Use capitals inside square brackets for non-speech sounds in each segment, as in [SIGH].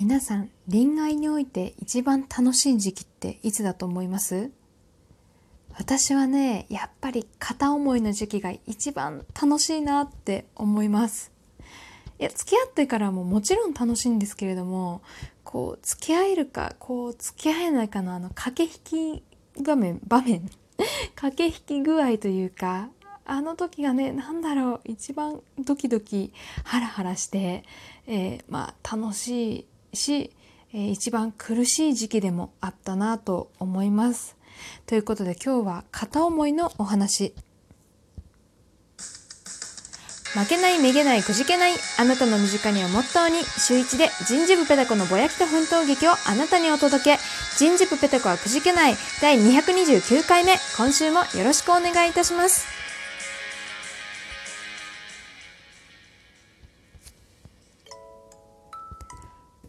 皆さん恋愛において一番楽しい時期っていつだと思います？私はねやっぱり片思いの時期が一番楽しいなって思います。いや付き合ってからももちろん楽しいんですけれどもこう付き合えるかこう付き合えないかのあの駆け引き場面場面 [LAUGHS] 駆け引き具合というかあの時がね何だろう一番ドキドキハラハラして、えー、まあ楽しいし、え、一番苦しい時期でもあったなと思います。ということで今日は片思いのお話。負けないめげないくじけないあなたの身近にをモットーに週一で人事部ペタコのぼやきと奮闘劇をあなたにお届け人事部ペタコはくじけない第229回目今週もよろしくお願いいたします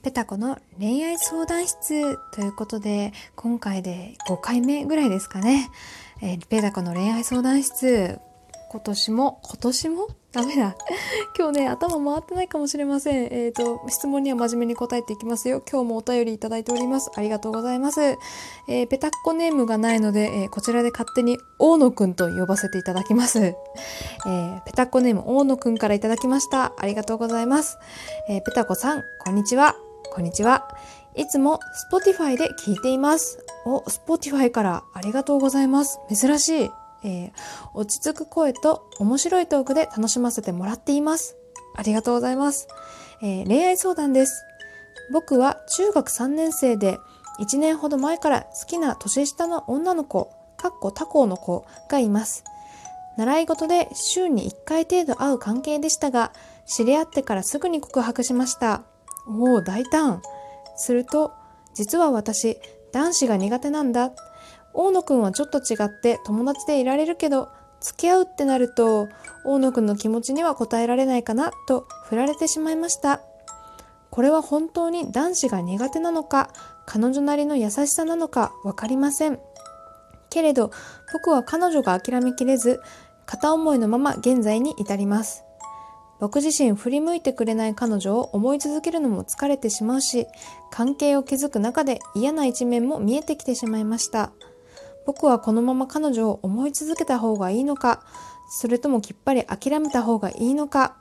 ペタコの恋愛相談室ということで、今回で5回目ぐらいですかね。えー、ペタコの恋愛相談室、今年も、今年も？[LAUGHS] ダメだ。[LAUGHS] 今日ね、頭回ってないかもしれません。えっ、ー、と、質問には真面目に答えていきますよ。今日もお便りいただいております。ありがとうございます。えー、ペタッコネームがないので、えー、こちらで勝手に大野くんと呼ばせていただきます。えー、ペタッコネーム大野くんからいただきました。ありがとうございます。えー、ペタコさん、こんにちは。こんにちは。いつも Spotify で聞いています。お、Spotify からありがとうございます。珍しい。えー、落ち着く声と面白いトークで楽しませてもらっています。ありがとうございます。えー、恋愛相談です。僕は中学3年生で1年ほど前から好きな年下の女の子、かっこ他校の子がいます。習い事で週に1回程度会う関係でしたが、知り合ってからすぐに告白しました。おお、大胆。すると、実は私、男子が苦手なんだ。大野くんはちょっと違って友達でいられるけど、付き合うってなると、大野くんの気持ちには応えられないかな、と振られてしまいました。これは本当に男子が苦手なのか、彼女なりの優しさなのかわかりません。けれど、僕は彼女が諦めきれず、片思いのまま現在に至ります。僕自身振り向いてくれない彼女を思い続けるのも疲れてしまうし、関係を築く中で嫌な一面も見えてきてしまいました。僕はこのまま彼女を思い続けた方がいいのか、それともきっぱり諦めた方がいいのか、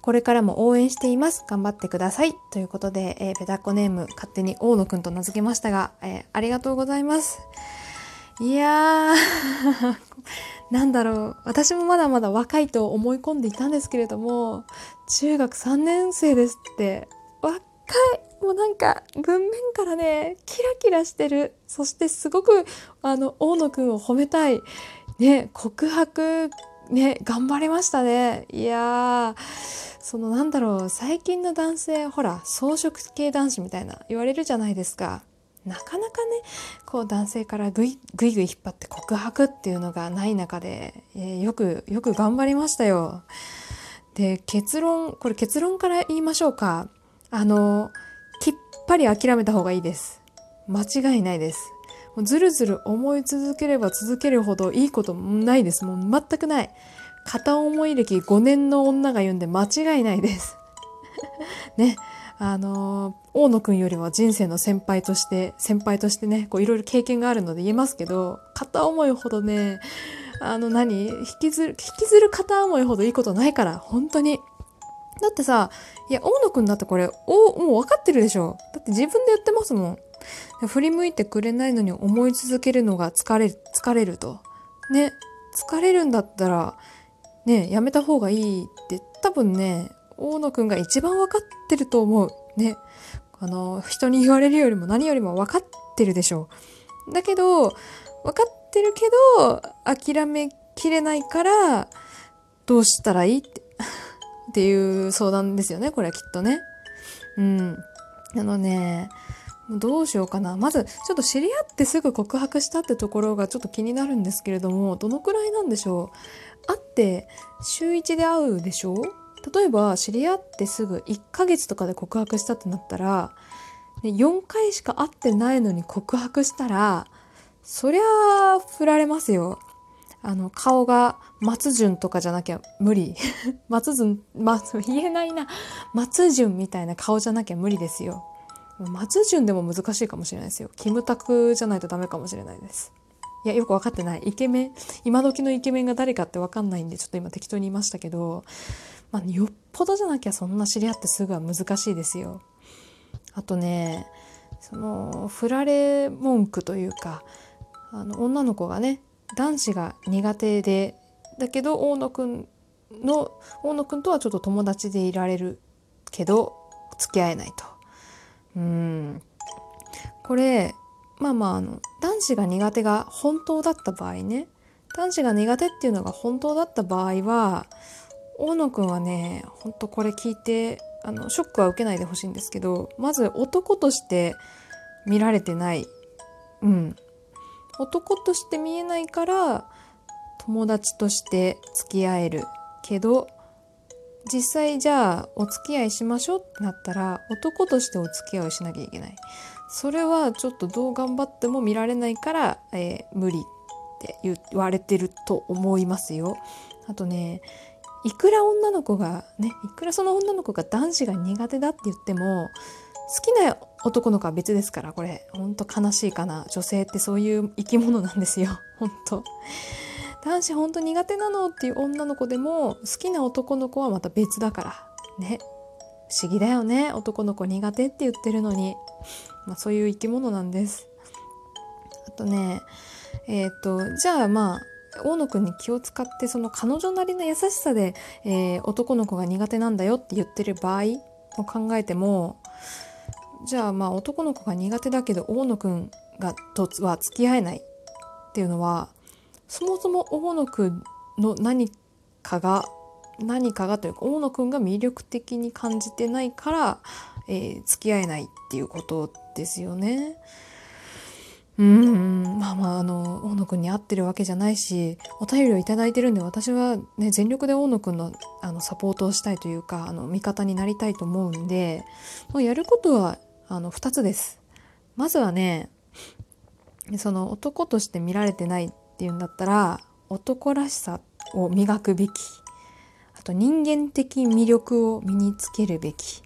これからも応援しています。頑張ってください。ということで、えー、ペタコネーム勝手に大野くんと名付けましたが、えー、ありがとうございます。いやーなんだろう。私もまだまだ若いと思い込んでいたんですけれども中学3年生ですって。若い。もうなんか文面からねキラキラしてる。そしてすごくあの大野くんを褒めたい。ね告白ね頑張りましたね。いやそのなんだろう最近の男性ほら草食系男子みたいな言われるじゃないですか。なかなかねこう男性からぐいぐいぐい引っ張って告白っていうのがない中で、えー、よくよく頑張りましたよ。で結論これ結論から言いましょうか。あのきっぱり諦めた方がいいです。間違いないです。もうずるずる思い続ければ続けるほどいいことないです。もう全くない。片思い歴5年の女が言うんで間違いないです。[LAUGHS] ね。あの大野くんよりは人生の先輩として先輩としてねこういろいろ経験があるので言えますけど片思いほどねあの何？引きずる引きずる片思いほどいいことないから本当に。だってさいや大野くんだってこれおもう分かってるでしょ。だって自分で言ってますもん。振り向いてくれないのに思い続けるのが疲れる疲れると。ね疲れるんだったらねやめた方がいいって多分ね大野くんが一番分かってると思う。ね。あの、人に言われるよりも何よりも分かってるでしょう。だけど、分かってるけど、諦めきれないから、どうしたらいいって [LAUGHS] っていう相談ですよね、これはきっとね。うん。あのね、どうしようかな。まず、ちょっと知り合ってすぐ告白したってところがちょっと気になるんですけれども、どのくらいなんでしょう。会って、週1で会うでしょう？例えば知り合ってすぐ1ヶ月とかで告白したってなったら4回しか会ってないのに告白したらそりゃ振られますよ。あの顔が松潤とかじゃなきゃ無理。[LAUGHS] 松潤、ま、言えないな。松潤みたいな顔じゃなきゃ無理ですよ。松潤でも難しいかもしれないですよ。キムタクじゃないとダメかもしれないです。いやよく分かってない。イケメン今時のイケメンが誰かって分かんないんでちょっと今適当に言いましたけど、まあ、よっぽどじゃなきゃそんな知り合ってすぐは難しいですよあとねその振られ文句というかあの女の子がね男子が苦手でだけど大野くんの大野くんとはちょっと友達でいられるけど付き合えないと。うんこれまあまああの男子が苦手が本当だった場合ね男子が苦手っていうのが本当だった場合は大野くんはねほんとこれ聞いてあのショックは受けないでほしいんですけどまず男として見られてない。うん。男として見えないから友達として付き合える。けど実際じゃあお付き合いしましょうってなったら男としてお付き合いをしなきゃいけない。それはちょっとどう頑張っても見られないから、えー、無理って言われてると思いますよ。あとねいくら女の子がねいくらその女の子が男子が苦手だって言っても好きな男の子は別ですからこれ。ほんと悲しいかな女性ってそういう生き物なんですよ。ほんと男子ほんと苦手なのっていう女の子でも好きな男の子はまた別だから。ね。不思議だよね。男の子苦手って言ってるのに、まあ、そういう生き物なんです。あとねえっ、ー、とじゃあまあ大野くんに気を使ってその彼女なりの優しさで、えー、男の子が苦手なんだよって言ってる場合を考えてもじゃあまあ男の子が苦手だけど大野くんがとは付き合えないっていうのはそもそも大野くんの何かが何かがというか大野くんが魅力的に感じてないから、えー、付き合えないっていうことですよね。うん。まあまああの大野くんに合ってるわけじゃないしお便りを頂いてるんで私は、ね、全力で大野くんのあのサポートをしたいというかあの味方になりたいと思うんでもうやることはあの2つです。まずはねその男として見られてないっていうんだったら男らしさを磨くべき。あと人間的魅力を身につけるべき、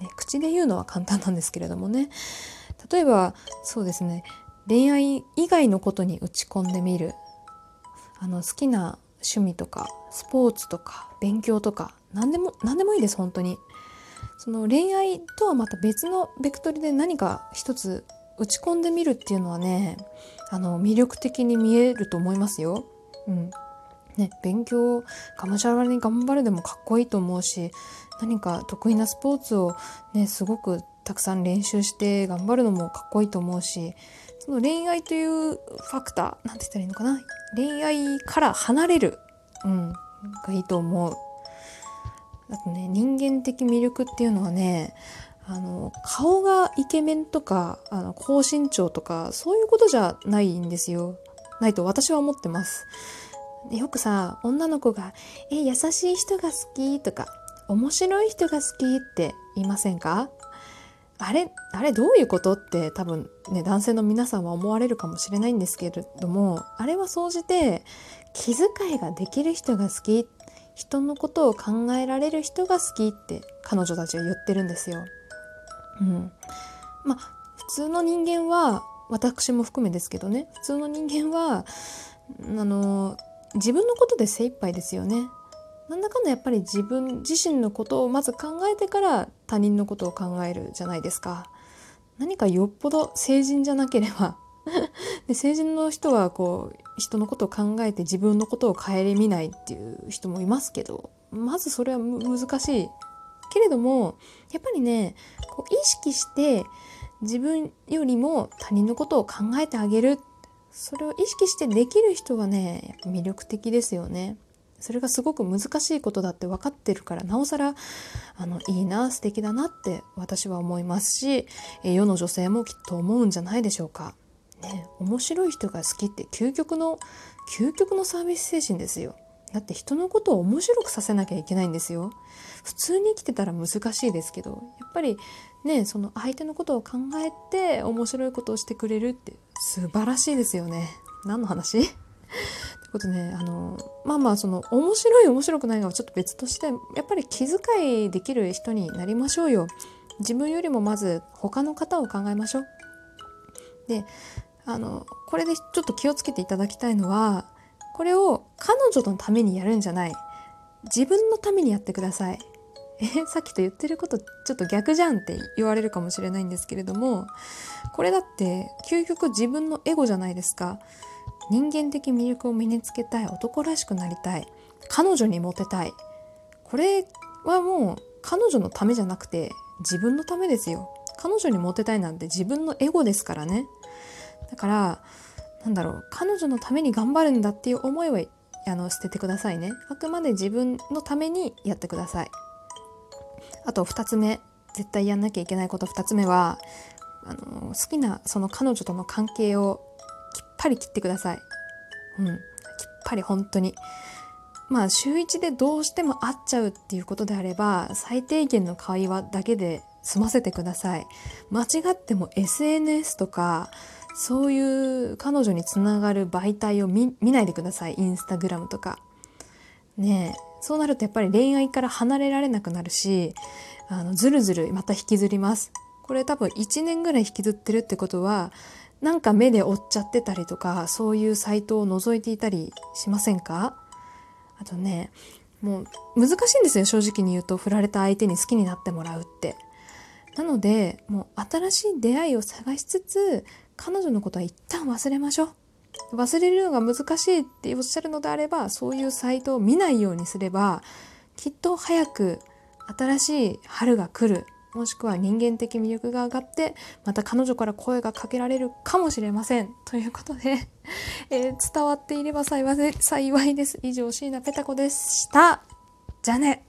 ね、口で言うのは簡単なんですけれどもね。例えばそうですね。恋愛以外のことに打ち込んでみる。あの好きな趣味とかスポーツとか勉強とか何でも何でもいいです本当に。その恋愛とはまた別のベクトルで何か一つ打ち込んでみるっていうのはねあの魅力的に見えると思いますよ。うん。ね、勉強がむしゃらに頑張るでもかっこいいと思うし何か得意なスポーツをねすごくたくさん練習して頑張るのもかっこいいと思うしその恋愛というファクターなんて言ったらいいのかな？恋愛から離れる、うん、がいいと思う。あとね人間的魅力っていうのはねあの顔がイケメンとかあの高身長とかそういうことじゃないんですよ。ないと私は思ってます。よくさ女の子が「え優しい人が好き」とか「面白い人が好き」って言いませんか？あれあれどういうことって多分ね男性の皆さんは思われるかもしれないんですけれどもあれは総じて気遣いができる人が好き人のことを考えられる人が好きって彼女たちは言ってるんですよ。うん、まあ普通の人間は私も含めですけどね普通の人間はあの自分のことで精一杯ですよね。なんだかんだやっぱり自分自身のことをまず考えてから他人のことを考えるじゃないですか。何かよっぽど成人じゃなければ [LAUGHS] で成人の人はこう人のことを考えて自分のことを顧みないっていう人もいますけどまずそれは難しいけれどもやっぱりねこう意識して自分よりも他人のことを考えてあげるそれを意識してできる人はね魅力的ですよね。それがすごく難しいことだって分かってるからなおさらあのいいな素敵だなって私は思いますし世の女性もきっと思うんじゃないでしょうか。ね、面白い人が好きって究極の究極のサービス精神ですよ。だって人のことを面白くさせなきゃいけないんですよ。普通に生きてたら難しいですけどやっぱりねその相手のことを考えて面白いことをしてくれるって素晴らしいですよね。何の話？いうこと、ね、あのまあまあその面白い面白くないがはちょっと別としてやっぱり気遣いできる人になりましょうよ。自分よりもまず他の方を考えましょう。であのこれでちょっと気をつけていただきたいのはこれを彼女のためにやるんじゃない自分のためにやってください。えさっきと言ってることちょっと逆じゃんって言われるかもしれないんですけれどもこれだって究極自分のエゴじゃないですか人間的魅力を身につけたい男らしくなりたい。彼女にモテたい。これはもう彼女のためじゃなくて自分のためですよ。彼女にモテたいなんて自分のエゴですからね。だからなんだろう彼女のために頑張るんだっていう思いはあの捨ててくださいね。あくまで自分のためにやってください。あと2つ目絶対やんなきゃいけないこと2つ目はあの好きなその彼女との関係をぱり切ってください。うん。きっぱり本当に。まあ週1でどうしても会っちゃうっていうことであれば最低限の会話だけで済ませてください。間違っても SNS とかそういう彼女につながる媒体を見ないでください。インスタグラムとか。ねえ。そうなるとやっぱり恋愛から離れられなくなるしあのずるずるまた引きずります。これ多分1年ぐらい引きずってるってことはなんか目で追っちゃってたりとかそういうサイトを覗いていたりしませんか？あとねもう難しいんですよ正直に言うと振られた相手に好きになってもらうって。なのでもう新しい出会いを探しつつ彼女のことは一旦忘れましょう。忘れるのが難しいっておっしゃるのであればそういうサイトを見ないようにすればきっと早く新しい春が来る。もしくは人間的魅力が上がってまた彼女から声がかけられるかもしれません。[LAUGHS] ということで、[LAUGHS] えー、伝わっていれば幸いです。以上椎名ペタ子でした。じゃあね。